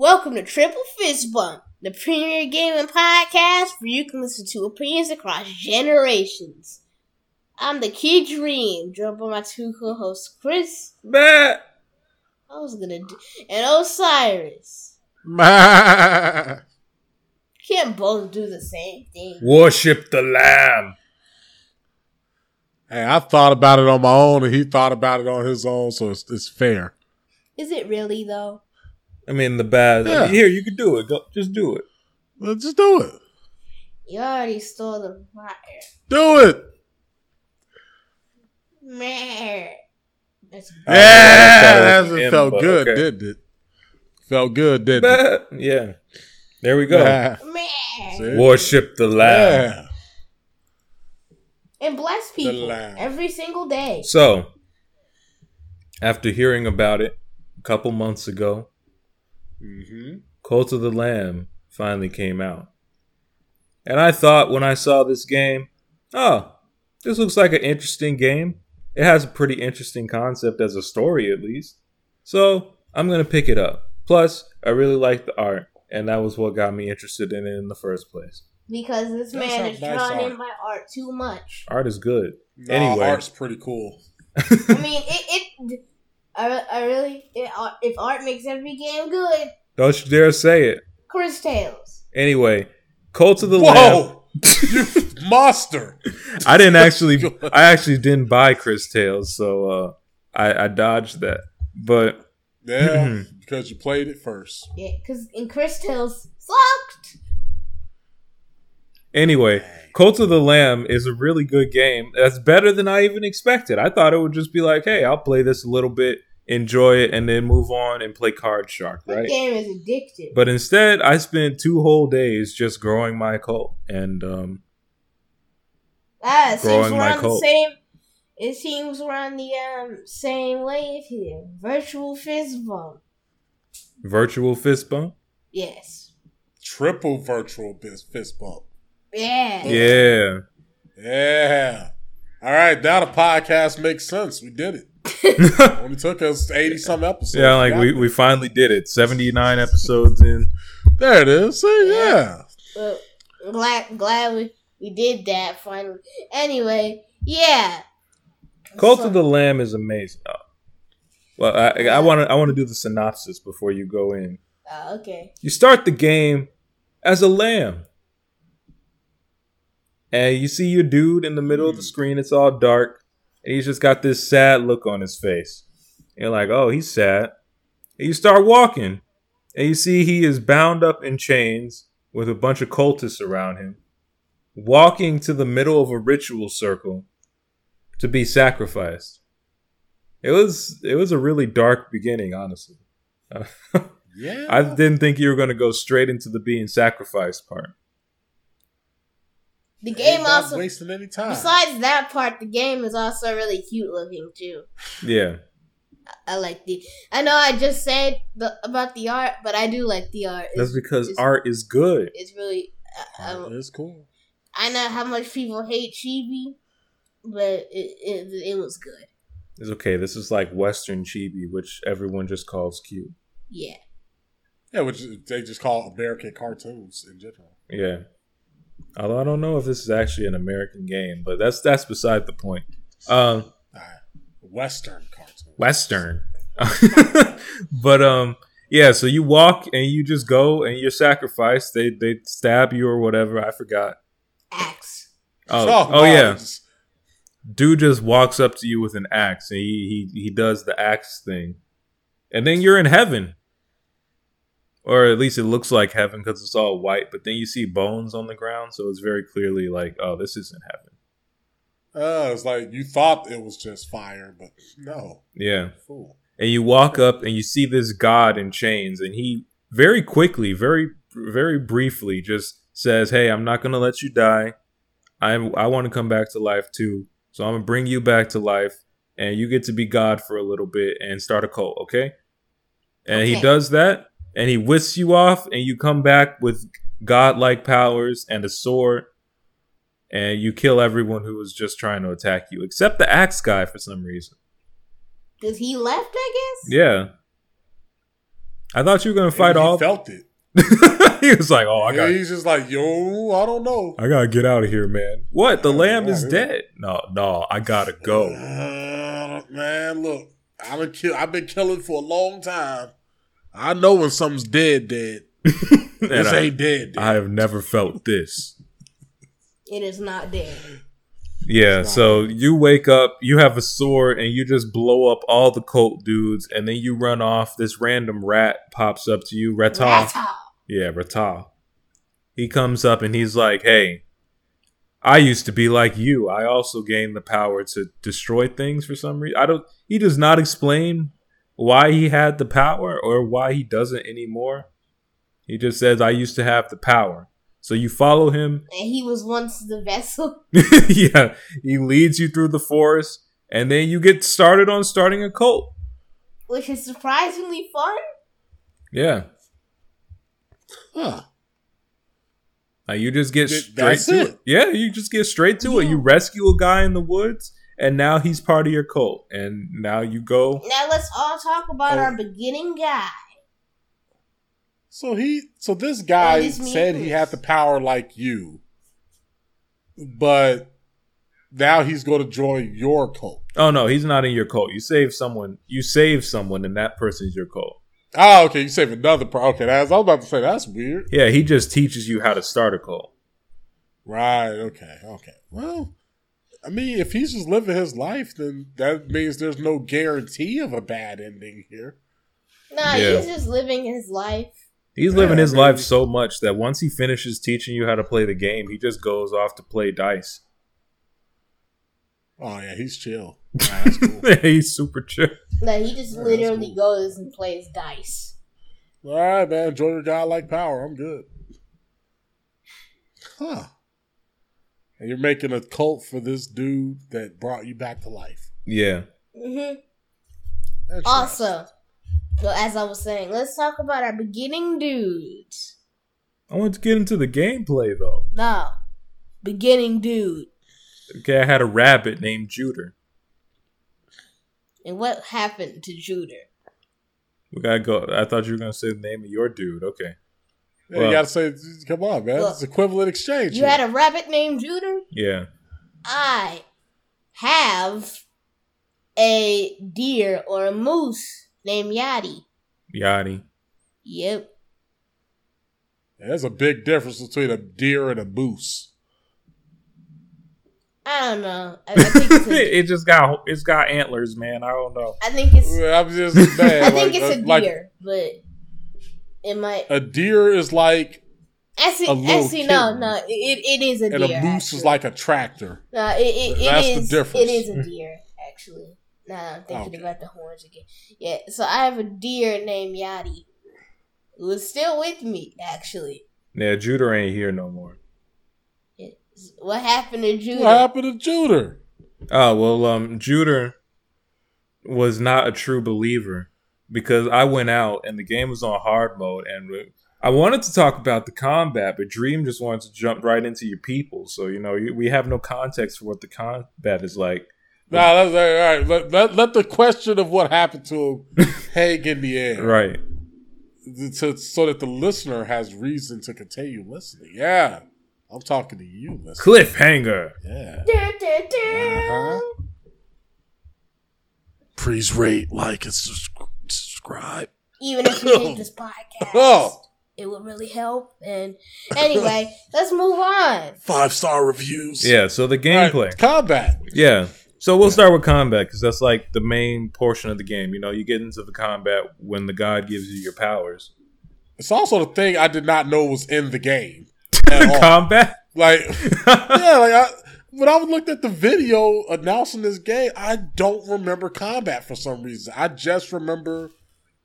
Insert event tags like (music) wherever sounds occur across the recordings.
Welcome to Triple Fist Bump, the premier gaming podcast where you can listen to opinions across generations. I'm the Kid Dream, joined by my two co-hosts, Chris. Bah. I was gonna do, and Osiris. Man. Can't both do the same thing. Worship the lamb. Hey, I thought about it on my own, and he thought about it on his own, so it's, it's fair. Is it really though? I mean the bad. I Yeah. mean, here, you can do it. Go, just do it. Let's just do it. You already stole the fire. Do it. Man. That's Oh, Yeah, that was that felt good, okay. didn't it? Felt good, didn't it? Yeah. There we go. Yeah. man. Worship the lamb. Yeah. And bless people every single day. So, after hearing about it a couple months ago, Mm-hmm. Cult of the Lamb finally came out. And I thought when I saw this game, oh, this looks like an interesting game. It has a pretty interesting concept as a story, at least. So I'm going to pick it up. Plus, I really like the art, and that was what got me interested in it in the first place. Because this That man is nice drawing art. in my art too much. Art is good. No, Anyway. art's pretty cool. I mean, it. it I, I really. It, uh, if art makes every game good, Don't you dare say it. Cris Tales. Anyway, Cult of the Lamb. Whoa, (laughs) you monster! I didn't actually. I actually didn't buy Cris Tales, so uh, I, I dodged that. But Yeah, (laughs) because you played it first. Yeah, because in Cris Tales sucked. Anyway, Cult of the Lamb is a really good game. That's better than I even expected. I thought it would just be like, hey, I'll play this a little bit, enjoy it, and then move on and play Card Shark, That right? game is addictive. But instead, I spent two whole days just growing my cult. And um, ah, it seems growing we're my on the cult. same. It seems we're on the um same wave here. Virtual fist bump. Virtual Fist Bump. Yes. Triple virtual fist, fist bump. Yeah. Yeah. Yeah. All right, now the podcast makes sense. We did it. (laughs) Only took us eighty some episodes. yeah, like we, we finally did it. 79 episodes in. there it is. See, yeah. Well, glad glad we, we did that finally. Anyway, yeah. Cult So- of the Lamb is amazing. Oh. Well, I, I want to I want to do the synopsis before you go in. Oh, okay. You start the game as a lamb. And you see your dude in the middle of the hmm. screen. It's all dark. And he's just got this sad look on his face. You're like, oh, he's sad. And you start walking. And you see he is bound up in chains with a bunch of cultists around him, walking to the middle of a ritual circle to be sacrificed. It was it was a really dark beginning, honestly. (laughs) Yeah. I didn't think you were going to go straight into the being sacrificed part. The Ain't game not also wasting any time. besides that part, the game is also really cute looking too. Yeah. I like the. I know I just said the, about the art, but I do like the art. That's It's, because it's- art is good. it's really. Uh, um, it's cool. I know how much people hate Chibi, but it, it it was good. It's okay. This is like Western chibi, which everyone just calls cute. Yeah. Yeah, which they just call American cartoons in general. Yeah. Although I don't know if this is actually an American game, but that's that's beside the point. Um, Western cartoon. Western. (laughs) but um, yeah. So you walk and you just go and you're sacrificed. They they stab you or whatever. I forgot. Axe. Oh, oh wow, yeah. dude just walks up to you with an axe and he he, he does the axe thing and then you're in heaven or at least it looks like heaven because it's all white but then you see bones on the ground so it's very clearly like oh this isn't heaven. Uh, it's like you thought it was just fire, but no. yeah. Fool. and you walk up and you see this god in chains and he very quickly very very briefly just says hey i'm not gonna let you die. I i want to come back to life too. So i'm gonna bring you back to life and you get to be god for a little bit and start a cult okay? And he does that and he whisks you off and you come back with godlike powers and a sword and you kill everyone who was just trying to attack you except the axe guy for some reason Cause he left, I guess. yeah. I thought you were gonna fight he all. felt it. (laughs) he was like, "Oh, I Yeah, got, he's just like, yo, I don't know. I gotta get out of here, man." What? The Yeah, lamb is dead. No, no, I gotta go. Uh, man, look, I've been kill- I've been killing for a long time. I know when something's dead, dead. (laughs) This I, ain't dead. dead. I have never felt this. It is not dead. Yeah, not. so you wake up, you have a sword, and you just blow up all the cult dudes, and then you run off. This random rat pops up to you, Rata. Rata. Yeah, Rata. He comes up and he's like, "Hey, I used to be like you. I also gained the power to destroy things for some reason. I don't. He does not explain why he had the power or why he doesn't anymore. He just says, "I used to have the power." So you follow him And he was once the vessel. (laughs) yeah, he leads you through the forest, and then you get started on starting a cult. Which is surprisingly fun. Yeah, Huh. like you just get straight that's to it. it. Yeah, you just get straight to it. You rescue a guy in the woods, and now he's part of your cult. And now you go. Now let's all talk about Oh. our beginning guy. So he, so this guy What is said he had the power like you, but now he's going to join your cult. Oh no, he's not in your cult. You save someone. You save someone, and that person's your cult. Oh, okay. You save another. Pro- okay, that's, I was about to say that's weird. Yeah, he just teaches you how to start a cult. Right. Okay. Okay. Well, I mean, if he's just living his life, then that means there's no guarantee of a bad ending here. Nah, Yeah. he's just living his life. He's Yeah, living his maybe. life so much that once he finishes teaching you how to play the game, he just goes off to play dice. Oh yeah, he's chill. (laughs) Nah, that's cool. he's super chill. Like he just Yeah, that's literally cool. goes and plays dice. All right, man. Enjoy your like power. I'm good. Huh. And you're making a cult for this dude that brought you back to life. Yeah. Mm-hmm. Interesting. Also, so as I was saying, let's talk about our beginning dudes. I want to get into the gameplay though. No, beginning dude. Okay, I had a rabbit named Juder. And what happened to Juder? We gotta go. I thought you were gonna say the name of your dude. Okay. Yeah, Well- you gotta say, come on, man. Look, it's equivalent exchange. You here. had a rabbit named Judah? Yeah. I have a deer or a moose named Yadi. Yachty. Yep. There's a big difference between a deer and a moose. I don't know. I, I think it's a, (laughs) it just got it's got antlers, man. I don't know. I think it's I'm just mad. I think like, it's a like, deer, but it might. a deer is like, Actually, a little actually, no, kitten. no. It, it is a and deer. And a moose actually. is like a tractor. No, it, it, it That's the is- difference. It is a (laughs) deer, actually. Now I'm thinking Okay. about the horns again. Yeah, so I have a deer named Yadi. Who is still with me, actually. Yeah, Judah ain't here no more. It's- what happened to Judah? What happened to Judah? Oh well, um, Juder was not a true believer because I went out and the game was on hard mode, and we- I wanted to talk about the combat, but Dream just wanted to jump right into your people. So you know, you- we have no context for what the combat is like. Nah, that's all right. Let, let, let the question of what happened to (laughs) him hang in the air. Right. To, so that the listener has reason to continue listening. Yeah. I'm talking to you, listener. Cliffhanger. Yeah. Uh-huh. Please rate, like, and sus- subscribe. Even if you hate this (laughs) podcast, Oh, (laughs) it would really help. And anyway, (laughs) let's move on. five star reviews. Yeah. So the gameplay. right, combat. Yeah. So we'll start with combat because that's like the main portion of the game. You know, you get into the combat when the god gives you your powers. It's also the thing I did not know was in the game. At all. combat. Like, yeah, like I, when I looked at the video announcing this game, I don't remember combat for some reason. I just remember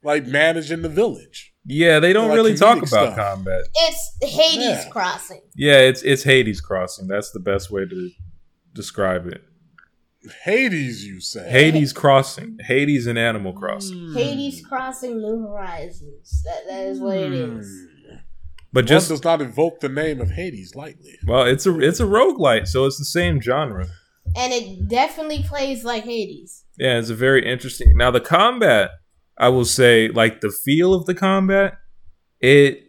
like managing the village. Yeah, they don't Like really talk about stuff. combat. It's Hades Yeah. Crossing. Yeah, it's it's Hades Crossing. That's the best way to describe it. Hades, you say? Hades Crossing. Hades and Animal Crossing. Hmm. Hades Crossing New Horizons. That that is what it is. Hmm. But Just just does not invoke the name of Hades lightly. well, it's a it's a roguelite, so it's the same genre. And it definitely plays like Hades. Yeah, it's a very interesting. Now the combat I will say like the feel of the combat, it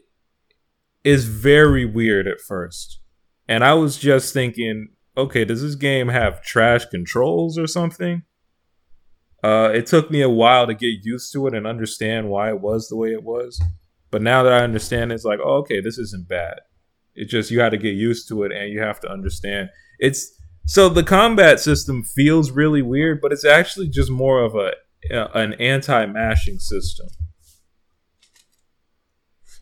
is very weird at first. And I was just thinking, okay, does this game have trash controls or something? Uh, it took me a while to get used to it and understand why it was the way it was. But now that I understand, it's like, oh, okay, this isn't bad. It just you had to get used to it and you have to understand. It's so the combat system feels really weird, but it's actually just more of a an anti-mashing system.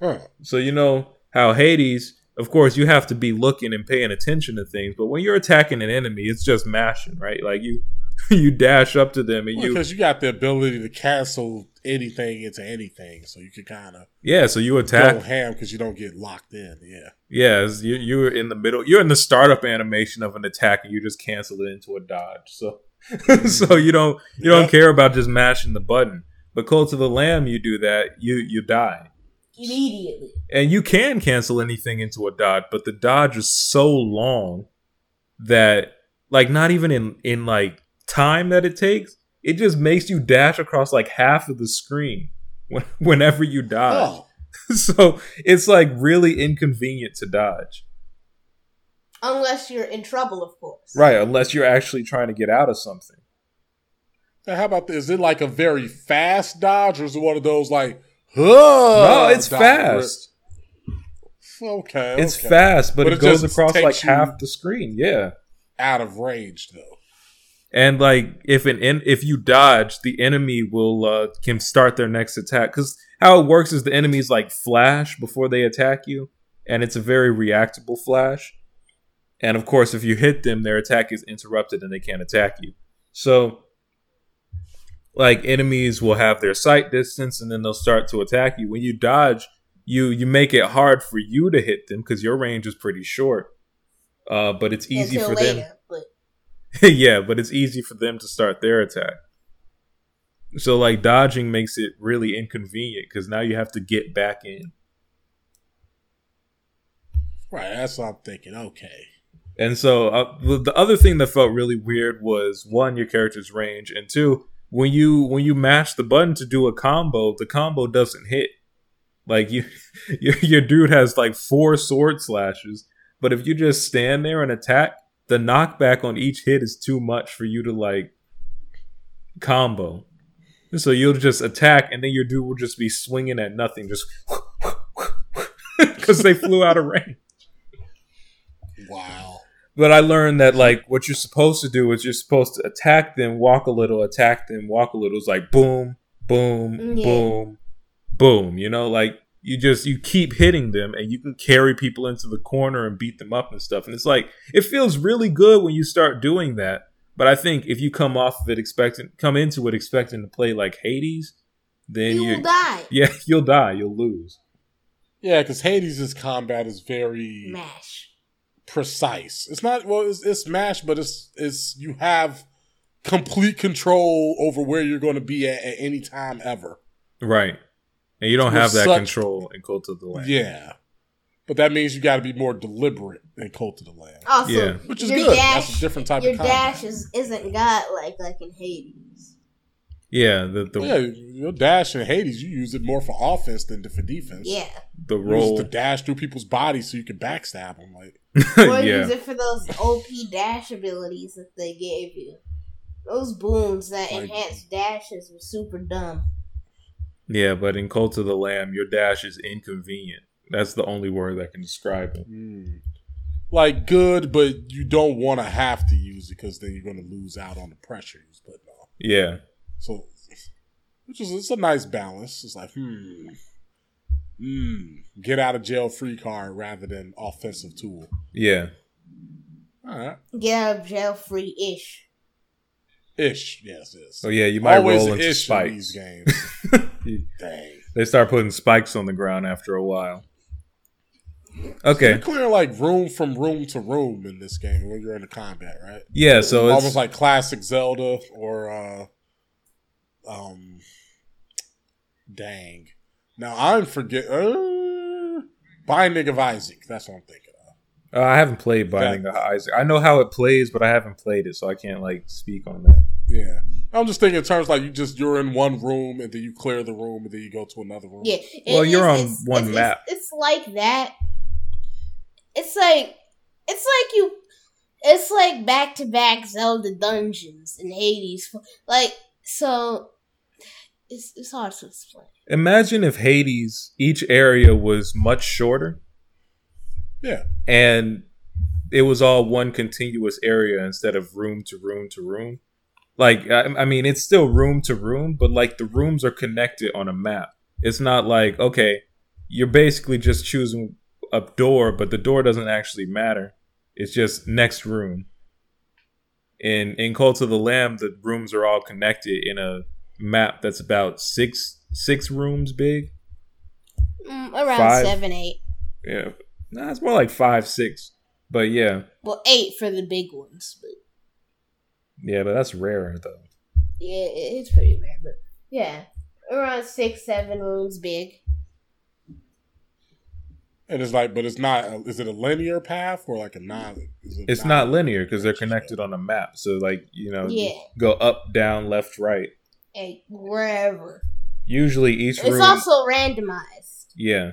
Huh. So you know how Hades, of course, you have to be looking and paying attention to things, but when you're attacking an enemy, it's just mashing, right? Like you (laughs) you dash up to them and you because you got the ability to cancel anything into anything, so you can kind of yeah. So you attack go ham because you don't get locked in. Yeah, Yeah, you you're in the middle. You're in the startup animation of an attack, and you just cancel it into a dodge. So (laughs) so you don't you don't care about just mashing the button. But Cult of the Lamb, you do that, you you die. Immediately. And you can cancel anything into a dodge, but the dodge is so long that like not even in in like time that it takes, it just makes you dash across like half of the screen when, (laughs) whenever you dodge. oh, (laughs) so it's like really inconvenient to dodge. Unless you're in trouble, of course. Right, unless you're actually trying to get out of something. Now, how about this? Is it like a very fast dodge, or is it one of those like? Huh, no, it's dodge fast. Okay, It's okay. fast, but, But it, it goes across like half the screen. Yeah. Out of range though. And like if an en- if you dodge, the enemy will uh, can start their next attack. Because how it works is the enemies like flash before they attack you, and it's a very reactable flash. And of course, if you hit them, their attack is interrupted and they can't attack you. So, like enemies will have their sight distance, and then they'll start to attack you. When you dodge, you you make it hard for you to hit them because your range is pretty short. Uh, but it's easy Until for them. But (laughs) yeah, but it's easy for them to start their attack. So like dodging makes it really inconvenient because now you have to get back in. Right, that's what I'm thinking. Okay. And so uh, the, the other thing that felt really weird was one, your character's range, and two, when you when you mash the button to do a combo, the combo doesn't hit. Like you, (laughs) your, your dude has like four sword slashes, but if you just stand there and attack, the knockback on each hit is too much for you to like combo. So you'll just attack, and then your dude will just be swinging at nothing, just (laughs) because they flew out of range. Wow. But I learned that like what you're supposed to do is you're supposed to attack them, walk a little, attack them, walk a little. It's like boom, boom, Yeah. boom, boom. You know, like you just you keep hitting them and you can carry people into the corner and beat them up and stuff. And it's like it feels really good when you start doing that. But I think if you come off of it expecting come into it expecting to play like Hades, then you you will die. yeah, (laughs) you'll die, you'll lose. Yeah, because Hades' combat is very Mash. Precise. It's not well, it's, it's Smash, but it's it's you have complete control over where you're going to be at, at any time ever. Right. And you don't With have that such- control in Cult of the Lamb. Yeah, but that means you got to be more deliberate in Cult of the Lamb. Also, Yeah. which is good. Dash, That's a different type your of combat. dash is, isn't got like like in Hades. Yeah, the the, yeah, your dash in Hades, you use it more for offense than for defense. Yeah. the You use roll. to dash through people's bodies so you can backstab them. Like, (laughs) Or yeah. use it for those OP dash abilities that they gave you. Those booms that Like- enhance dashes were super dumb. Yeah, but in Cult of the Lamb, your dash is inconvenient. That's the only word that can describe it. mm, like good, but you don't want to have to use it because then you're going to lose out on the pressure you was putting on. Yeah. So, which is it's a nice balance. It's like, hmm, hmm, get out of jail free card rather than offensive tool. Yeah. All right, Get out of jail free ish. ish, yes, yes. So yeah, you might Always roll into ish in these spikes. games. (laughs) Dang. they start putting spikes on the ground after a while. You're Okay. clearing like room from room to room in this game when you're in the combat, right? Yeah, so Almost it's like classic Zelda or uh um dang. Now I'm forget uh Binding of Isaac. That's what I'm thinking of. uh, I haven't played Binding of Isaac. I know how it plays, but I haven't played it, so I can't like speak on that. Yeah. I'm just thinking in terms like you just you're in one room and then you clear the room and then you go to another room. Yeah. Well, you're on it's- one it's- map. It's, it's like that. It's like it's like you. It's like back to back Zelda dungeons in Hades. Like so, it's it's hard to explain. Imagine if Hades, each area was much shorter Yeah. and it was all one continuous area instead of room to room to room. Like, I, I mean, it's still room to room, but like the rooms are connected on a map. It's not like, okay, you're basically just choosing a door, but the door doesn't actually matter. It's just next room. In in Cult of the Lamb, the rooms are all connected in a map that's about six six rooms big. Mm, around Five. seven, eight. Yeah, nah, it's more like five six. But yeah, Well, eight for the big ones, but yeah, but that's rarer though. yeah, it's pretty rare. But yeah, around six, seven rooms big. And it's like, but it's not. Is it a linear path or like a non? Is it It's not linear because they're connected on a map. So like you know, Yeah. go up, down, left, right. And wherever. Usually each room It's room, also randomized. yeah,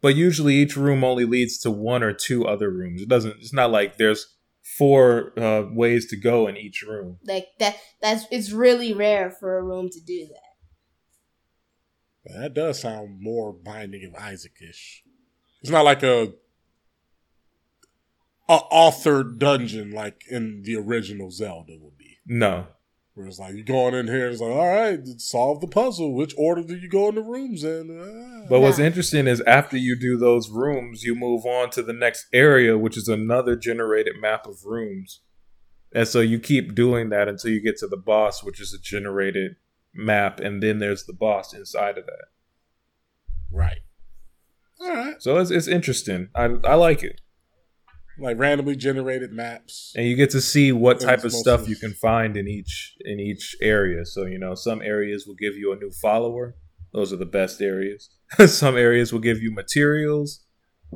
but usually each room only leads to one or two other rooms. It doesn't. It's not like there's four uh, ways to go in each room. Like that. That's it's really rare for a room to do that. That does sound more Binding of Isaac-ish. It's not like a a authored dungeon like in the original Zelda would be. No, Where it's like you going in here, it's like, all right, solve the puzzle. Which order do you go in the rooms in? Ah. But what's interesting is after you do those rooms, you move on to the next area, which is another generated map of rooms. And so you keep doing that until you get to the boss, which is a generated map, and then there's the boss inside of that. right. All right, So it's, it's interesting. I, I like it. Like randomly generated maps. And you get to see what type of stuff of- you can find in each in each area. So, you know, some areas will give you a new follower. Those are the best areas. (laughs) some areas will give you materials.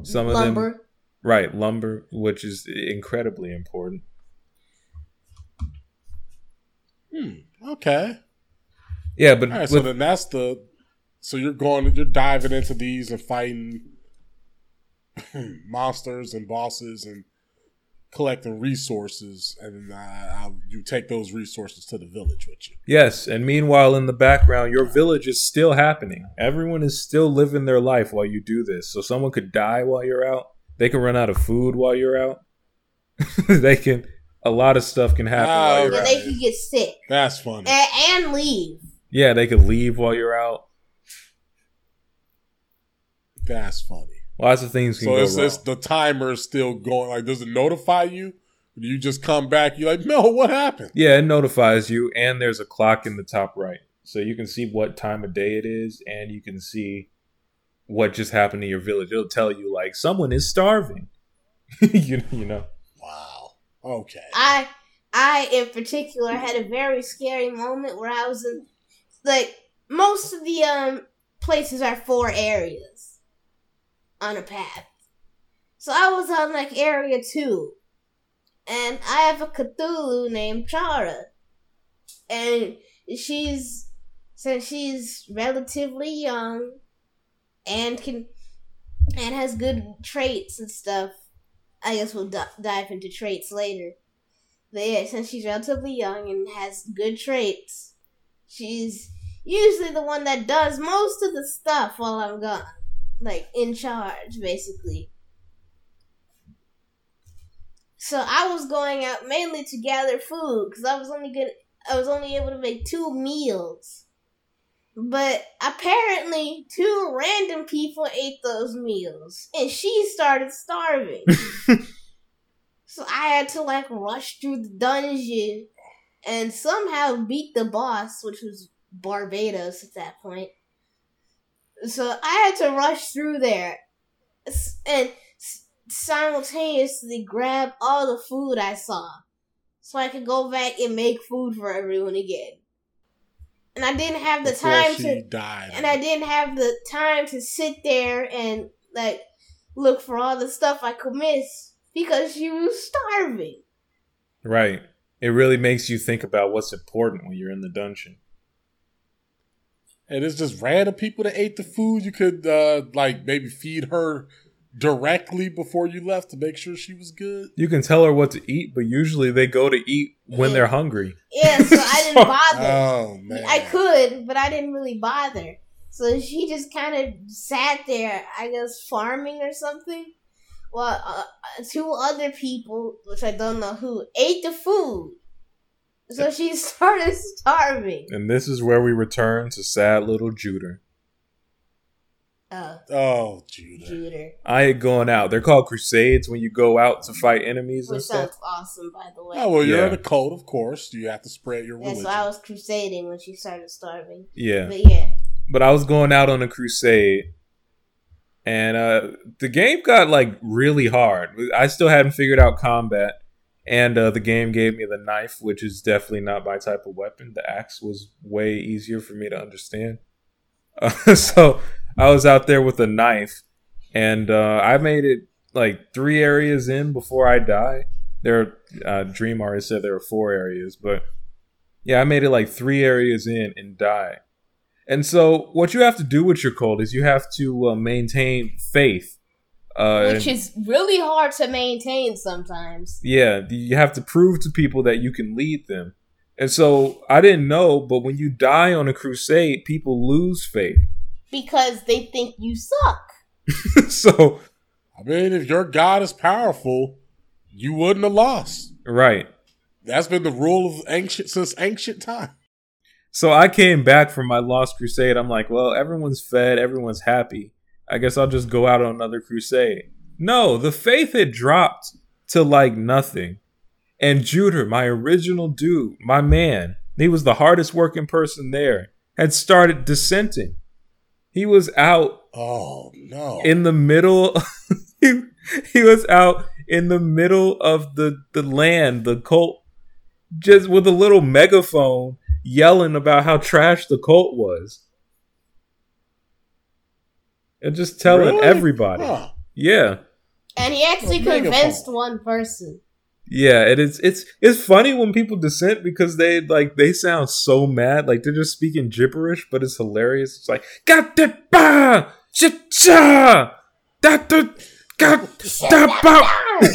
Some of them Right, lumber, which is incredibly important. Hmm. Okay. Yeah, but All right. So then that's the. So you're going. You're diving into these and fighting (clears throat) monsters and bosses and collecting resources, and uh, you take those resources to the village with you. yes, and meanwhile in the background, your village is still happening. Everyone is still living their life while you do this. So someone could die while you're out. They can run out of food while you're out. (laughs) they can. A lot of stuff can happen while you're Yeah, out. they could get sick That's funny. and, and leave. Yeah, they could leave while you're out. That's funny. Lots of things can So go it's, wrong. it's the timer is still going. Like, does it notify you? Do you just come back? You're like, no, what happened? Yeah, it notifies you, and there's a clock in the top right, so you can see what time of day it is, and you can see what just happened to your village. It'll tell you like someone is starving. (laughs) you, you know. Wow. Okay. I I in particular had a very scary moment where I was in like most of the um places are four areas on a path. So I was on like area two. And I have a Cthulhu named Chara. And she's since she's relatively young and can and has good traits and stuff. I guess we'll di- dive into traits later. But yeah, since she's relatively young and has good traits, she's usually the one that does most of the stuff while I'm gone. Like, in charge, basically. So I was going out mainly to gather food, because I was only good I was only able to make two meals. But apparently, two random people ate those meals, and she started starving. (laughs) so I had to like rush through the dungeon and somehow beat the boss, which was Barbados at that point. So I had to rush through there and simultaneously grab all the food I saw so I could go back and make food for everyone again. And I didn't have the Before time to died. and I didn't have the time to sit there and like look for all the stuff I could miss because she was starving. Right. it really makes you think about what's important when you're in the dungeon. And it's just random people that ate the food. You could uh like maybe feed her directly before you left to make sure she was good. You can tell her what to eat, but usually they go to eat when they're hungry. Yeah, so I didn't (laughs) bother. Oh man. I could, but I didn't really bother. So she just kind of sat there, I guess, farming or something. Well, uh, uh, two other people, which I don't know who, ate the food. So she (laughs) started starving. And this is where we return to sad little Judah. Oh. Oh, Judah. Judah. I ain't going out. They're called crusades when you go out to fight enemies and Which stuff. sounds awesome, by the way. Oh well, you're Yeah. in a cult, of course. You have to spread your yeah, religion. so I was crusading when she started starving. Yeah. But yeah. but I was going out on a crusade, and uh, the game got like really hard. I still hadn't figured out combat, and uh, the game gave me the knife, which is definitely not my type of weapon. The axe was way easier for me to understand. Uh, (laughs) so I was out there with a knife, and uh, I made it like three areas in before I die. There, uh, Dream already said there were four areas, but yeah, I made it like three areas in and die. And so, what you have to do with your cult is you have to uh, maintain faith. Uh, Which is really hard to maintain sometimes. yeah, you have to prove to people that you can lead them. And so, I didn't know, but when you die on a crusade, people lose faith. Because they think you suck. (laughs) so, I mean, if your God is powerful, you wouldn't have lost. right. That's been the rule of ancient since ancient time. So, I came back from my lost crusade. I'm like, well, everyone's fed, everyone's happy. I guess I'll just go out on another crusade. No, the faith had dropped to like nothing. And Judah, my original dude, my man, he was the hardest working person there, had started dissenting. He was out Oh no! in the middle. (laughs) he, he was out in the middle of the, the land, the cult, just with a little megaphone yelling about how trash the cult was. And just telling Really? everybody. Huh. Yeah. And he actually A megaphone. convinced one person. Yeah, it's it's it's funny when people dissent because they like they sound so mad, like they're just speaking gibberish, but it's hilarious. It's like got the ba shit that da got da ba. (laughs)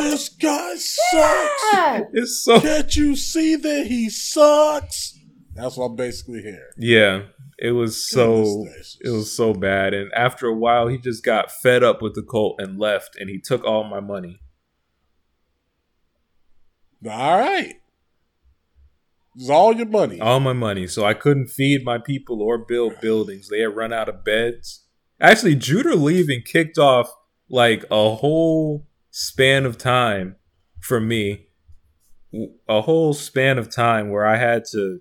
This guy sucks. up! It's so Can't you see that he sucks? That's what I'm basically here. yeah. It was so it was so bad, and after a while, he just got fed up with the cult and left, and he took all my money. All right. It's all your money. all my money, so I couldn't feed my people or build buildings. They had run out of beds. Actually, Judah leaving kicked off like a whole span of time for me. A whole span of time where I had to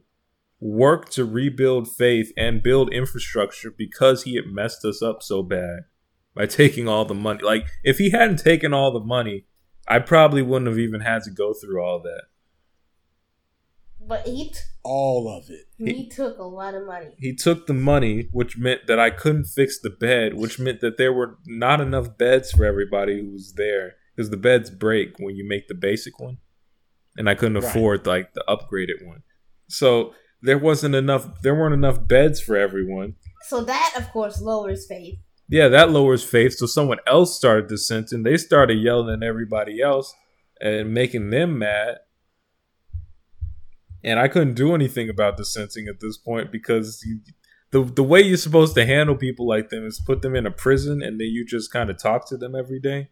work to rebuild faith and build infrastructure because he had messed us up so bad by taking all the money. Like, if he hadn't taken all the money, I probably wouldn't have even had to go through all that. But he, t- all of it. he took a lot of money. he took the money, which meant that I couldn't fix the bed, which meant that there were not enough beds for everybody who was there because the beds break when you make the basic one, and I couldn't Right. afford like the upgraded one. So there wasn't enough. There weren't enough beds for everyone. So that, of course, lowers faith. Yeah, that lowers faith. So someone else started dissenting. They started yelling at everybody else and making them mad. And I couldn't do anything about dissenting at this point because you, the the way you're supposed to handle people like them is put them in a prison and then you just kind of talk to them every day,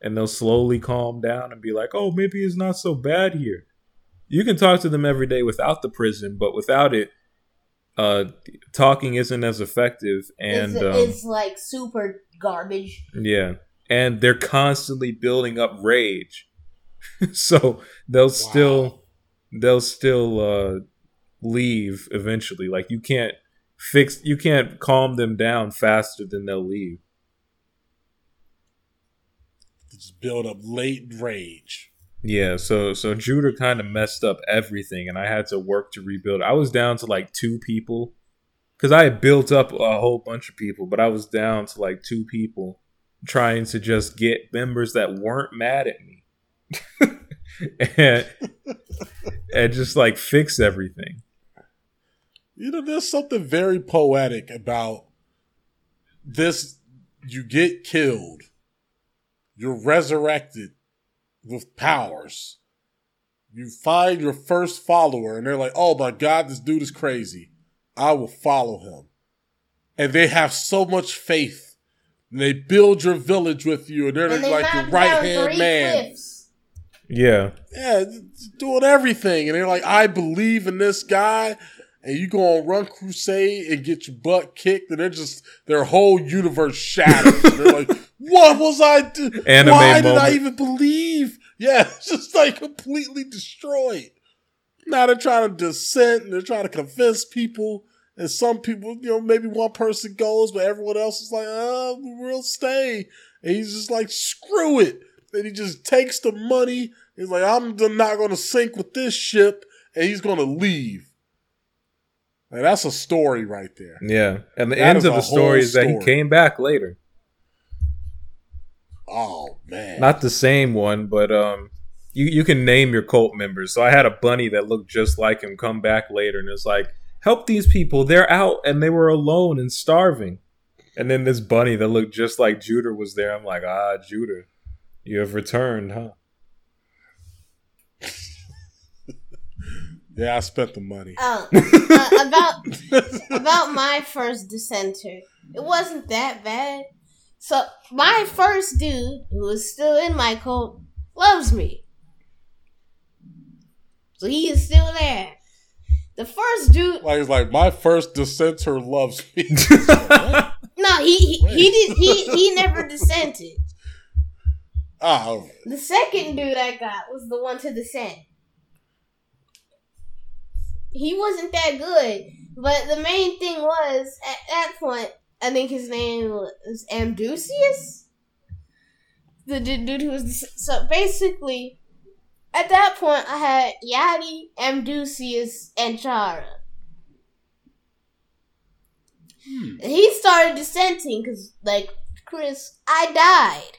and they'll slowly calm down and be like, "Oh, maybe it's not so bad here." You can talk to them every day without the prison, but without it, uh, talking isn't as effective. And it's, um, it's like super garbage. yeah. And they're constantly building up rage. (laughs) so they'll still they'll still uh leave eventually. Like you can't fix you can't calm them down faster than they'll leave. Just build up late rage. Yeah, so so Judah kind of messed up everything and I had to work to rebuild. I was down to like two people cuz I had built up a whole bunch of people, but I was down to like two people trying to just get members that weren't mad at me. (laughs) and, and just like fix everything. You know, there's something very poetic about this. You get killed, you're resurrected with powers. You find your first follower, and they're like, oh my God, this dude is crazy. I will follow him. And they have so much faith. And they build your village with you, and they're And they like your right hand man. cliffs. Yeah. Yeah, doing everything. And they're like, I believe in this guy. And you go on Run Crusade and get your butt kicked, and they're just, their whole universe shatters. They're like, (laughs) what was I doing? Anime Why did I even believe? Yeah, it's (laughs) just like completely destroyed. Now they're trying to dissent and they're trying to convince people. And some people, you know, maybe one person goes, but everyone else is like, oh, we'll stay. And he's just like, screw it. And he just takes the money. He's like, I'm not going to sink with this ship. And he's going to leave. Like, that's a story right there. Yeah. And the That end of the story is that he came back later. Oh, man. Not the same one, but um you, you can name your cult members. So I had a bunny that looked just like him come back later and it's like, help these people. They're out and they were alone and starving. And then this bunny that looked just like Judah was there. I'm like, ah, Judah, you have returned, huh? Yeah, I spent the money. Uh, (laughs) uh, about about my first dissenter. It wasn't that bad. So my first dude, who is still in my cult, loves me. So he is still there. The first dude, Like, it's like, my first dissenter loves me. (laughs) no, he he, he did he he never dissented. Ah. (laughs) The second dude I got was the one to dissent. He wasn't that good, but the main thing was at that point. I think his name was Amdusius. The dude who was so basically at that point I had Yadi, Amdusius, and Chara. Hmm. He started dissenting because, like, Chris, I died.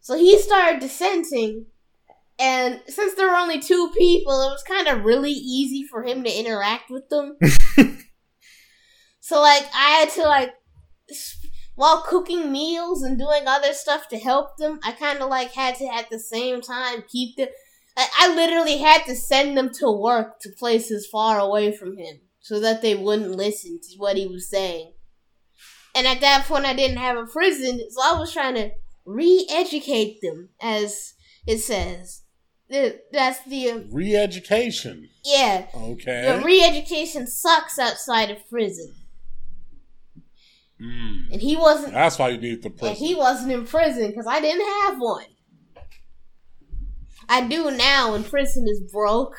So he started dissenting, and since there were only two people, it was kind of really easy for him to interact with them. (laughs) so, like, I had to, like, while cooking meals and doing other stuff to help them, I kind of, like, had to at the same time keep them. I, I literally had to send them to work to places far away from him so that they wouldn't listen to what he was saying. And at that point, I didn't have a prison, so I was trying to re-educate them, as it says. The- That's the uh, Re-education. yeah. Okay. The re-education sucks outside of prison, Mm. and he wasn't. That's why you need the And prison. he wasn't in prison because I didn't have one. I do now, and prison is broke.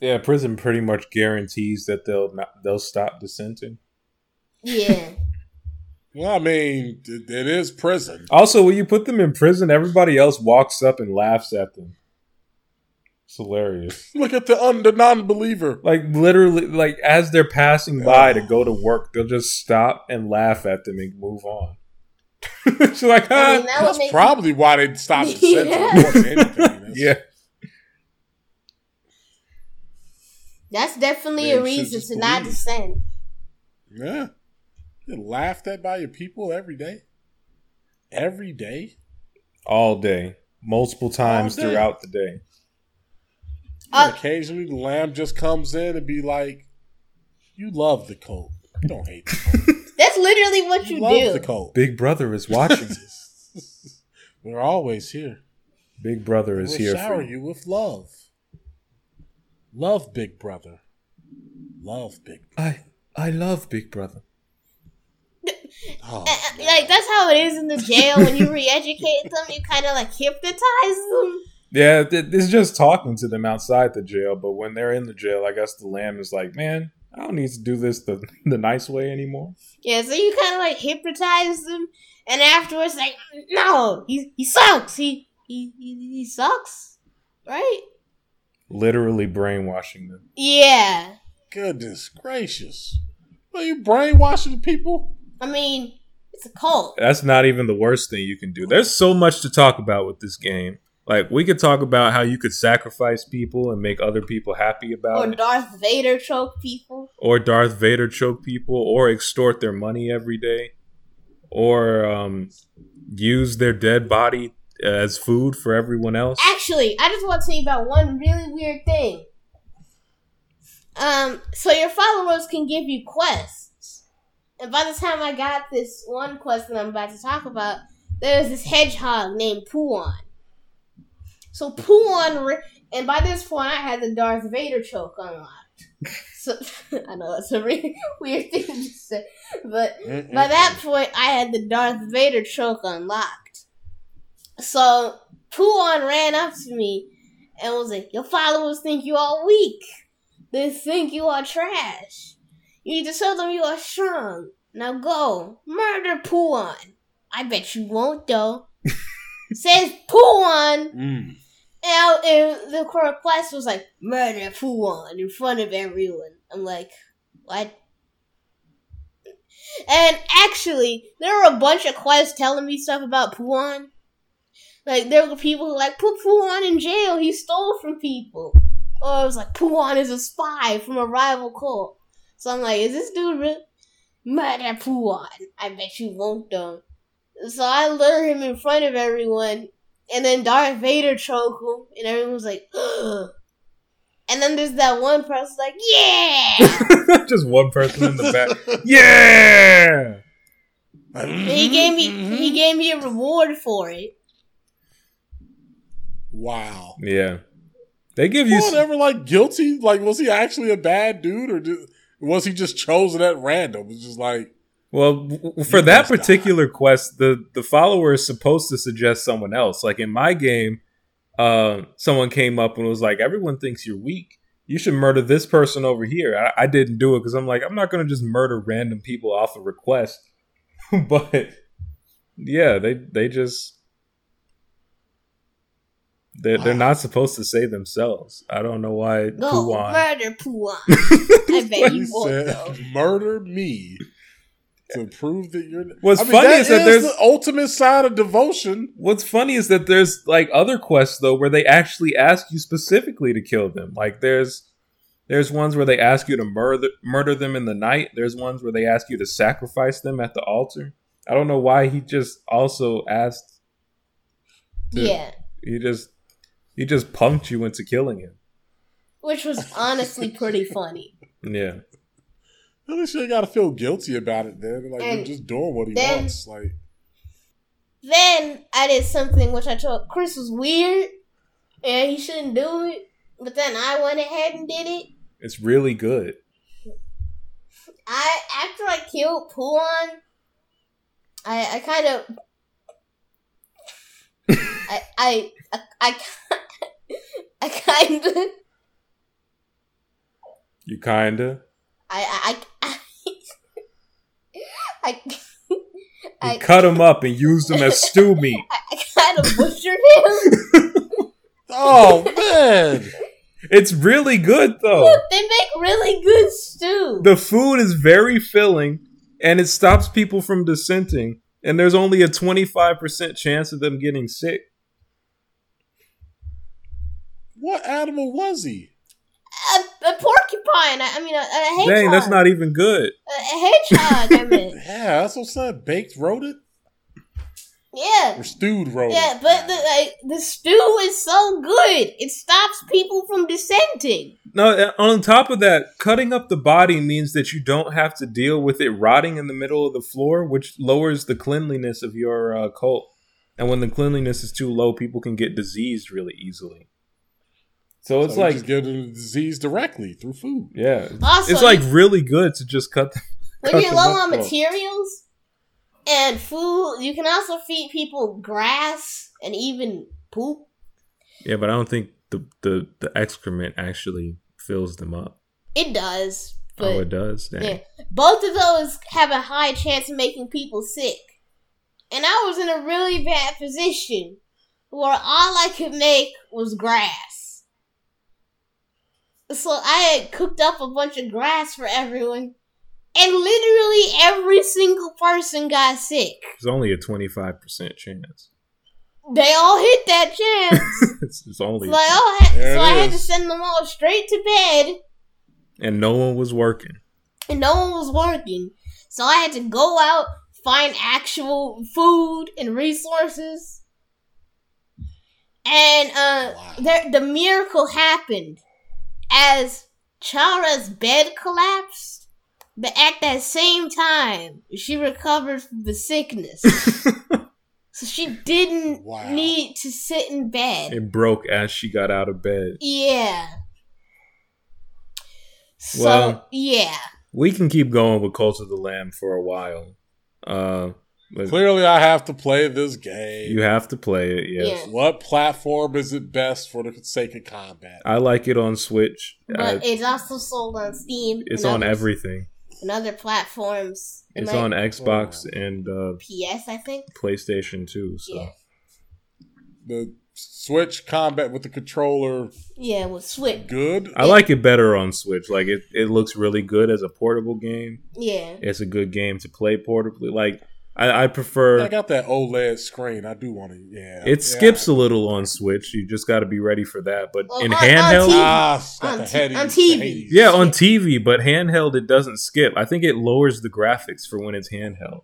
Yeah, prison pretty much guarantees that they'll not, they'll stop dissenting. Yeah. (laughs) well, I mean, it, it is prison. Also, when you put them in prison, everybody else walks up and laughs at them. It's hilarious. (laughs) Look at the, un- the non-believer. Like literally, like as they're passing by to go to work, they'll just stop and laugh at them and move on. (laughs) She's like, I ah, mean, that That's make probably why they stopped the (laughs) Yeah. sentence more than anything. That's- yeah. that's definitely Yeah, a reason just to not believe. dissent. Yeah. You're laughed at by your people every day. Every day. all day, multiple times day. throughout the day. Uh, occasionally, the lamb just comes in and be like, "You love the coat. You don't hate the coat. (laughs) That's literally what You you, love do. the coat. Big Brother is watching. (laughs) We're always here. Big Brother is We'll here shower for you. you with love. Love, Big Brother. Love, Big. I I love Big Brother. (laughs) Oh, Uh, uh, like that's how it is in the jail when you re-educate them. You kind of like hypnotize them. Yeah, th- it's just talking to them outside the jail, but when they're in the jail, I guess the lamb is like, man, I don't need to do this the (laughs) the nice way anymore. Yeah, so you kind of like hypnotize them, and afterwards, like, no, he he sucks. He he he, he sucks, right? Literally brainwashing them. Yeah. goodness gracious! Are you brainwashing people? I mean, It's a cult. That's not even the worst thing you can do. There's so much to talk about with this game. Like we could talk about how you could sacrifice people and make other people happy about Or it, Darth Vader choke people. or Darth Vader choke people, or extort their money every day, or um, use their dead body as food for everyone else. Actually, I just want to tell you about one really weird thing. Um, so your followers can give you quests. And by the time I got this one quest that I'm about to talk about, there was this hedgehog named Puan. So Puan, and by this point I had the Darth Vader choke unlocked. (laughs) So (laughs) I know that's a really (laughs) weird thing to say, but by that point, I had the Darth Vader choke unlocked. So Puan ran up to me and was like, Your followers think you are weak. They think you are trash. You need to show them you are strong. Now go, murder Puan. I bet you won't though. Says Puan. Mm. And, and the request was like, murder Puan in front of everyone. I'm like, what? And actually, there were a bunch of quests telling me stuff about Puan. Like, there were people who like, put Puan in jail, he stole from people. Oh, or it was like, Puan is a spy from a rival cult. So I'm like, is this dude real? Murder Puan. I bet you won't though. So I lure him in front of everyone, and then Darth Vader choke him, and everyone was like, Ugh. (gasps) and then there's that one person like, yeah. (laughs) Just one person in the back. Yeah. And he gave me Mm-hmm. he gave me a reward for it. Wow. Yeah. They give you. Was ever like guilty? Like, was he actually a bad dude, or did, was he just chosen at random? It's just like, Well, w- w- for You that must die. particular quest, the the follower is supposed to suggest someone else. Like in my game, uh, someone came up and was like, "Everyone thinks you're weak. You should murder this person over here." I, I didn't do it because I'm like, I'm not gonna just murder random people off a request. (laughs) but yeah, they they just they're they're not supposed to say themselves. I don't know why. Go Puan- murder Puan. (laughs) I bet he you won't said, though. "Murder me." To prove that you're. What's I mean, funny that is that is there's- the ultimate side of devotion. What's funny is that there's like other quests though where they actually ask you specifically to kill them. Like there's there's ones where they ask you to murder murder them in the night. There's ones where they ask you to sacrifice them at the altar. I don't know why he just also asked. to- Yeah. He just he just punked you into killing him. Which was honestly pretty funny. Yeah. At least you ain't got to feel guilty about it. Then, like And you're just doing what he then- wants. Like, Then I did something which I told Chris was weird and he shouldn't do it. But then I went ahead and did it. It's really good. I after I killed Puan, I I kind of (laughs) I I I I, (laughs) I kind of You kinda. I I I I, (laughs) You I, cut him up and used him as stew (laughs) meat. (laughs) I kind of butchered him. oh man, It's really good though. they make really good stew. the food is very filling and it stops people from dissenting and there's only a 25% chance of them getting sick what animal was he? A, a porcupine. I, I mean, a, a hedgehog. dang that's not even good a, a hedgehog. I mean, (laughs) Yeah, that's what I'm saying. Baked rodent yeah. or stewed rodent? Yeah, but the like, the stew is so good. It stops people from dissenting. no uh, on top of that cutting up the body means that you don't have to deal with it rotting in the middle of the floor which lowers the cleanliness of your uh, cult and when the cleanliness is too low people can get diseased really easily so it's So like just get the disease directly through food. yeah Also, it's like really good to just cut (laughs) when cut you're them low on though. materials and food, you can also feed people grass and even poop. Yeah, but I don't think the the, the excrement actually fills them up. It does, oh, but oh, it does. Dang. yeah. both of those have a high chance of making people sick. And I was in a really bad position where all I could make was grass. So I had cooked up a bunch of grass for everyone. and literally every single person got sick. It's only a twenty five percent chance. They all hit that chance. (laughs) it's, it's only, so I, all had, so I had to send them all straight to bed, and no one was working. and no one was working. So I had to go out, find actual food and resources. And uh, Wow. there, the miracle happened as Chara's bed collapsed. But at that same time, she recovered from the sickness. (laughs) so she didn't Wow. need to sit in bed. it broke as she got out of bed. Yeah. So Well- yeah, We can keep going with Cult of the Lamb for a while. Uh, Clearly, I have to play this game. you have to play it. Yes, Yeah. What platform is it best for the sake of combat? I like it on Switch. but Uh, it's also sold on Steam. it's on others- everything. and other platforms. It It's might- on Xbox and uh, PS, I think. PlayStation too. So Yeah, The Switch combat with the controller, yeah, with Switch. good. I like it better on Switch. Like it, it looks really good as a portable game. Yeah, It's a good game to play portably. Like I, I prefer. I got that OLED screen. I do want to. Yeah, It yeah. skips a little on Switch. You just got to be ready for that. But Well, in on- on handheld, TV. Ah, On the t- Hades- on TV. the yeah, on. TV. But handheld, it doesn't skip. I think it lowers the graphics for when it's handheld.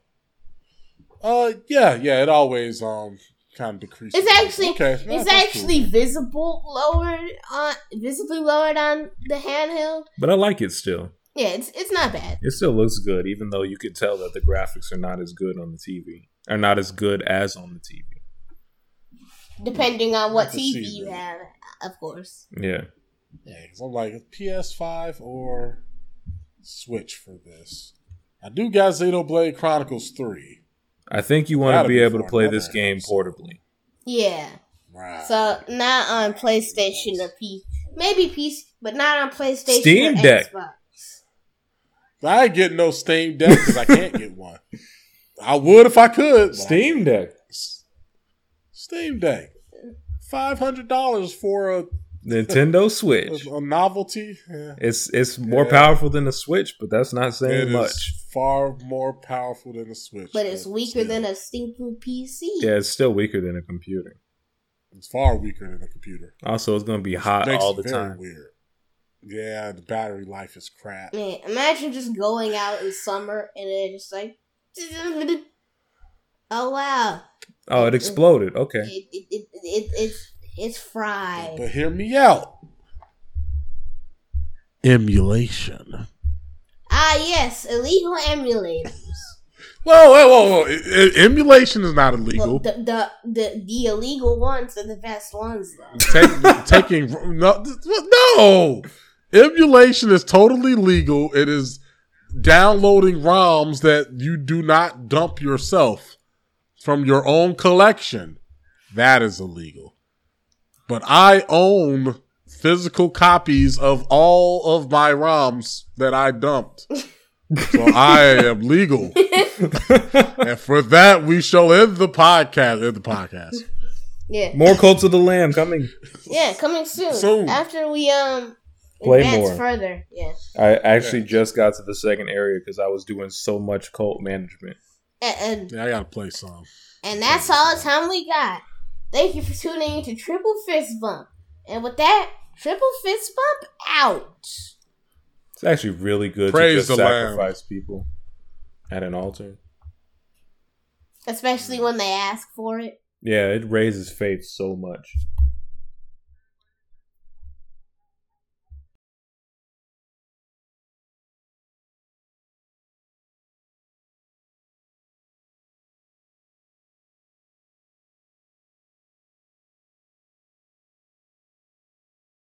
Uh, yeah, yeah. It always um kind of decreases. it's actually okay. it's that's cool. actually visible lowered on visibly lowered on the handheld. But I like it still. Yeah, it's it's not bad. It still looks good, even though you could tell that the graphics are not as good on the TV. Are not as good as on the TV. Depending on what TV see, you though. have, of course. Yeah. Yeah, 'cause I'm like PS5 or Switch for this. I do got Xenoblade Chronicles 3. I think you want to be be able to play another this game portably. Yeah. Right. So not on PlayStation or P, maybe PC, but not on PlayStation Steam or Deck. Xbox. I ain't getting no Steam Deck because I can't get one. I would if I could. Steam Deck. Steam Deck. Five hundred dollars for a, Nintendo (laughs) Switch. a, a novelty. Yeah. It's it's more Yeah. powerful than the Switch, but that's not It saying is much. far more powerful than a Switch. But it's weaker still, than a stinking PC. Yeah, it's still weaker than a computer. It's far weaker than a computer. Also, it's going to be hot Makes all it the very time. Weird. Yeah, the battery life is crap. Man, imagine just going out in summer and it's just like, oh wow, Oh, it exploded. Okay. it, it, it, it, it's it's fried. But hear me out. Emulation. Ah yes, illegal emulators. Whoa, whoa, whoa, whoa! Emulation is not illegal. Well, the, the the the illegal ones are the best ones though. Take- (laughs) taking no, no, emulation is totally legal. It is downloading ROMs that you do not dump yourself from your own collection. That is illegal. But I own physical copies of all of my ROMs that I dumped. So (laughs) I am legal. (laughs) and for that, we shall end the podcast. End the podcast. Yeah, More Cults of the Lamb coming. yeah, coming soon. Soon. After we um Play advance more. further. Yeah, I actually just got to the second area because I was doing so much cult management. and, and Yeah, I gotta play some. and that's all the time we got. Thank you for tuning in to Triple Fist Bump. And with that, Triple Fist Bump out. It's actually really good Praise to just the Lamb. sacrifice people at an altar. Especially when they ask for it. Yeah, it raises faith so much.